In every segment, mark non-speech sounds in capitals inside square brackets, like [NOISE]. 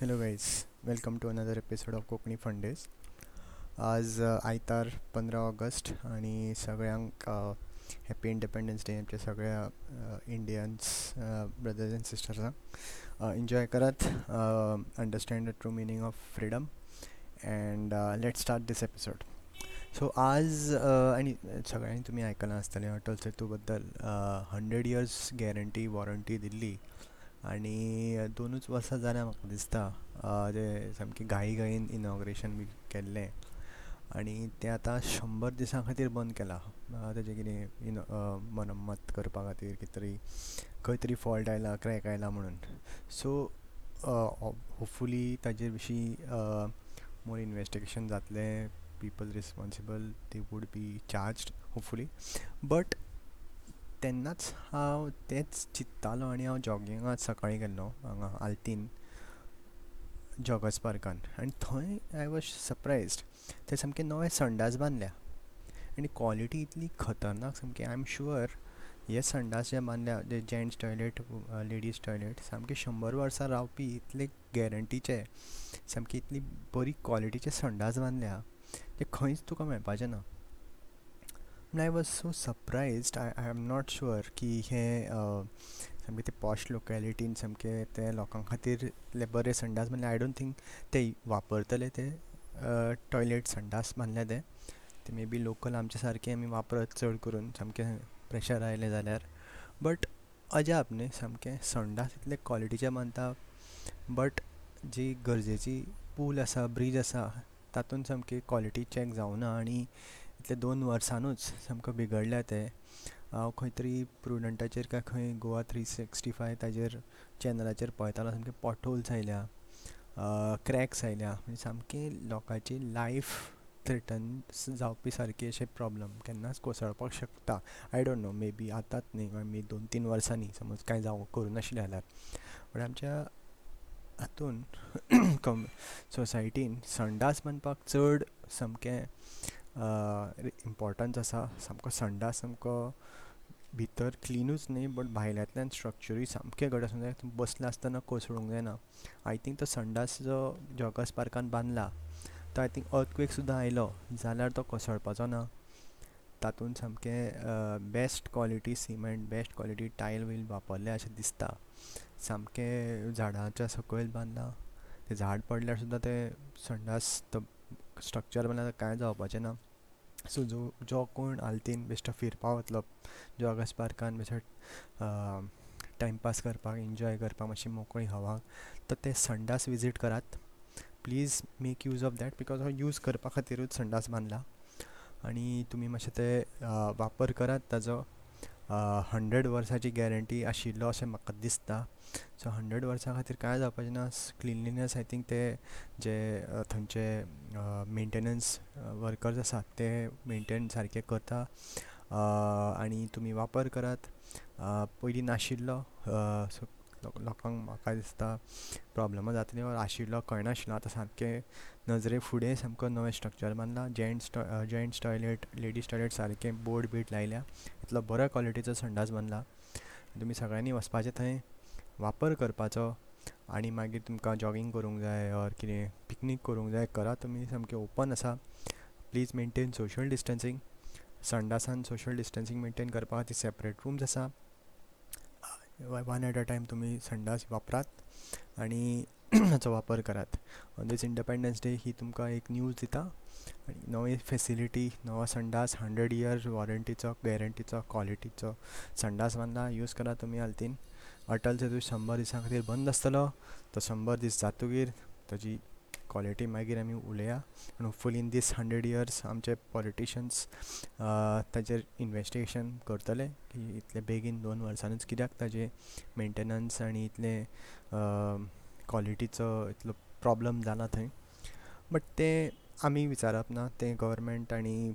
Hello guys welcome to another episode of Konkani फंडेज आज आयतार पंदरा ऑगस्ट आणि सगळ्यांक हॅपी इंडिपेंडन्स डे आमच्या सगळ्या इंडियन्स ब्रदर्स अँड सिस्टर्सांक एन्जॉय करात understand the true meaning of freedom and let start this episode so आज आणि सगळ्यांनी तुमी आयकलां आसतलें अटल सेतू बद्दल hundred years guarantee warranty Delhi. आनी दोनूच वर्सां जाल्या म्हाका दिसता ते सामकें घाई घाईन इनॉग्रेशन बी केल्लें. आनी तें आतां शंबर दिसां खातीर बंद केलां. तेजें कितें इन मरम्मत करपा खातीर कितें तरी खंय तरी फॉल्ट आयला क्रॅक आयला म्हणून. सो होपफुली ताजेर विशीं मोर इनवेस्टिगेशन जातलें people responsible they would be charged hopefully but तेन्नाच हांव तेंच चिंत्तालो आनी हांव जॉगिंगाक सकाळीं गेल्लो हांगा आल्तीन जॉगर्स पार्कान आनी थंय आय वॉज सरप्रायज्ड थंय सामके नवे संडास बांदल्या. आनी क्वॉलिटी इतली खतरनाक सामकी आय एम शुअर हे संडास जे बांदल्या जे जेंट्स टॉयलेट लेडीज टॉयलेट सामके शंबर वर्सां रावपी इतले गॅरंटीचे सामकी इतली बरी क्वॉलिटीचे संडास बांदल्या ते खंयच तुका मेळपाचें ना. I was so surprised I I am not sure की हे सामके ते पॉश लोकॅलिटीन सामके ते लोकां खातीर बरे संडास बांदले आय डोंट थिंक ते वापरतले ते टॉयलेट संडास बांदले ते. ते मे बी लोकल आमचे सारके आमी वापरत चड करून सामकें प्रेशर आयलें जाल्यार बट अजाप न्ही सामकें संडास इतले क्वॉलिटीचे बांदता बट जी गरजेची पूल आसा ब्रीज आसा तातूंत सामकी क्वॉलिटी चॅक जावना आनी इतले दोन वर्सांनूच सामको बिगडल्या ते. हांव खंय तरी प्रुडंटाचेर काय खंय गोवा थ्री सिक्स्टी फाय ताजेर चॅनलाचेर पळयतालो सामके पॉटहोल्स आयल्या क्रॅक्स आयल्या. म्हणजे सामकें लोकांची लायफ थ्रिटन जावपी सारके अशे प्रॉब्लम केन्नाच कोसळपाक शकता. I don't know maybe आतांच न्ही मे दोन तीन वर्सांनी समज कांय जावं करूं नाशिल्लें जाल्यार. बट आमच्या हातून [CLEARS THROAT] कम सोसायटीन संडास बांदपाक चड सामकें इम्पॉर्टंट आसा सामको संडास सामको भितर क्लिनूच न्ही बट भायल्यांतल्यान स्ट्रक्चरूय सामकें घट आसूंक जाय बसला आसतना कोसळूंक जायना. आय थिंक तो संडास जो जॉगर्स पार्कान बांदला तो आय थिंक अर्थक्वेक सुद्दां आयलो. जाल्यार तो कोसळपाचो ना. तातूंत सामकें best quality cement best quality tile bill वापरले अशें दिसता. सामकें झाडांच्या सकयल बांदलां तें झाड पडल्यार सुद्दां तें संडास तो स्ट्रक्चर बांदला कांय जावपाचें ना. सो जो जो कोण आल्तीन बेश्टो फिरपा वतलो जॉगर्स पार्कान बेश्टो टायमपास करपाक एन्जॉय करपाक मातशी मोकळी हवा तर ते संडास विजीट करात. Please make use of that because हो यूज करपा खातीरूच संडास बांदला आनी तुमी मातशें ते वापर करात ताजो. हंड्रेड वर्साची गॅरंटी आशिल्लो अशें म्हाका दिसता सो हंड्रेड वर्सां खातीर कांय जावपाचें ना? क्लिनलीनस आय थिंक ते जे थंयचे मेंटेनन्स वर्कर्स आसात ते मेंटेन सारके करता. आनी तुमी वापर करात. पयलीं नाशिल्लो सो लोकांक म्हाका दिसता प्रोब्लमां जातलीं ऑर आशिल्लो कळनाशिल्लो. आतां सामकें नजरे फुडें सामको नवें structure बांदलां. Gents gents toilet ladies toilet सारकें बोर्ड बीड लायल्या. इतलो बऱ्या क्वॉलिटीचो संडास बांदला. तुमी सगळ्यांनी वचपाचें थंय वापर करपाचो. आनी मागीर तुमकां जॉगींग करूंक जाय ऑर कितें पिकनीक करूंक जाय करा तुमी सामकें ओपन आसा. प्लीज मेनटेन सोशल डिस्टन्सींग संडासान सोशल डिस्टन्सींग मेनटेन करपा खातीर सेपरेट रूम्स आसा. वन एट अ टायम तुमी संडास वापरात आनी हाचो [CLEARS THROAT] वापर करात. ऑन दीस इंडिपेंडन्स डे ही तुमकां एक न्यूज दिता. आनी नवी फेसिलिटी नवो संडास हंड्रेड इयर्स वॉरंटीचो गॅरंटीचो क्वॉलिटीचो संडास बांदला यूज करा तुमी हालतीन. अटल सेतू शंबर दिसां खातीर बंद आसतलो तो शंबर दीस जातकीर ताजी क्वॉलिटी मागीर आमी उलया. आनी hopefully in these hundred years आमचे पॉलिटिशन्स ताजेर इनवेस्टिगेशन करतले की इतले बेगीन दोन वर्सांनीच कित्याक ताजे मेंटेनन्स आनी इतले क्वॉलिटीचो इतलो प्रॉब्लम जाला थंय. बट तें आमी विचारप ना तें गव्हर्मेंट आनी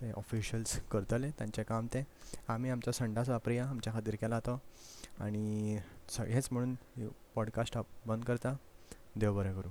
ते ऑफिशल्स करतले तांचें काम तें. आमी आमचो संडास वापरुया आमच्या खातीर केला तो. आनी हेंच म्हणून पॉडकास्ट बंद करता. देव बरें करूं.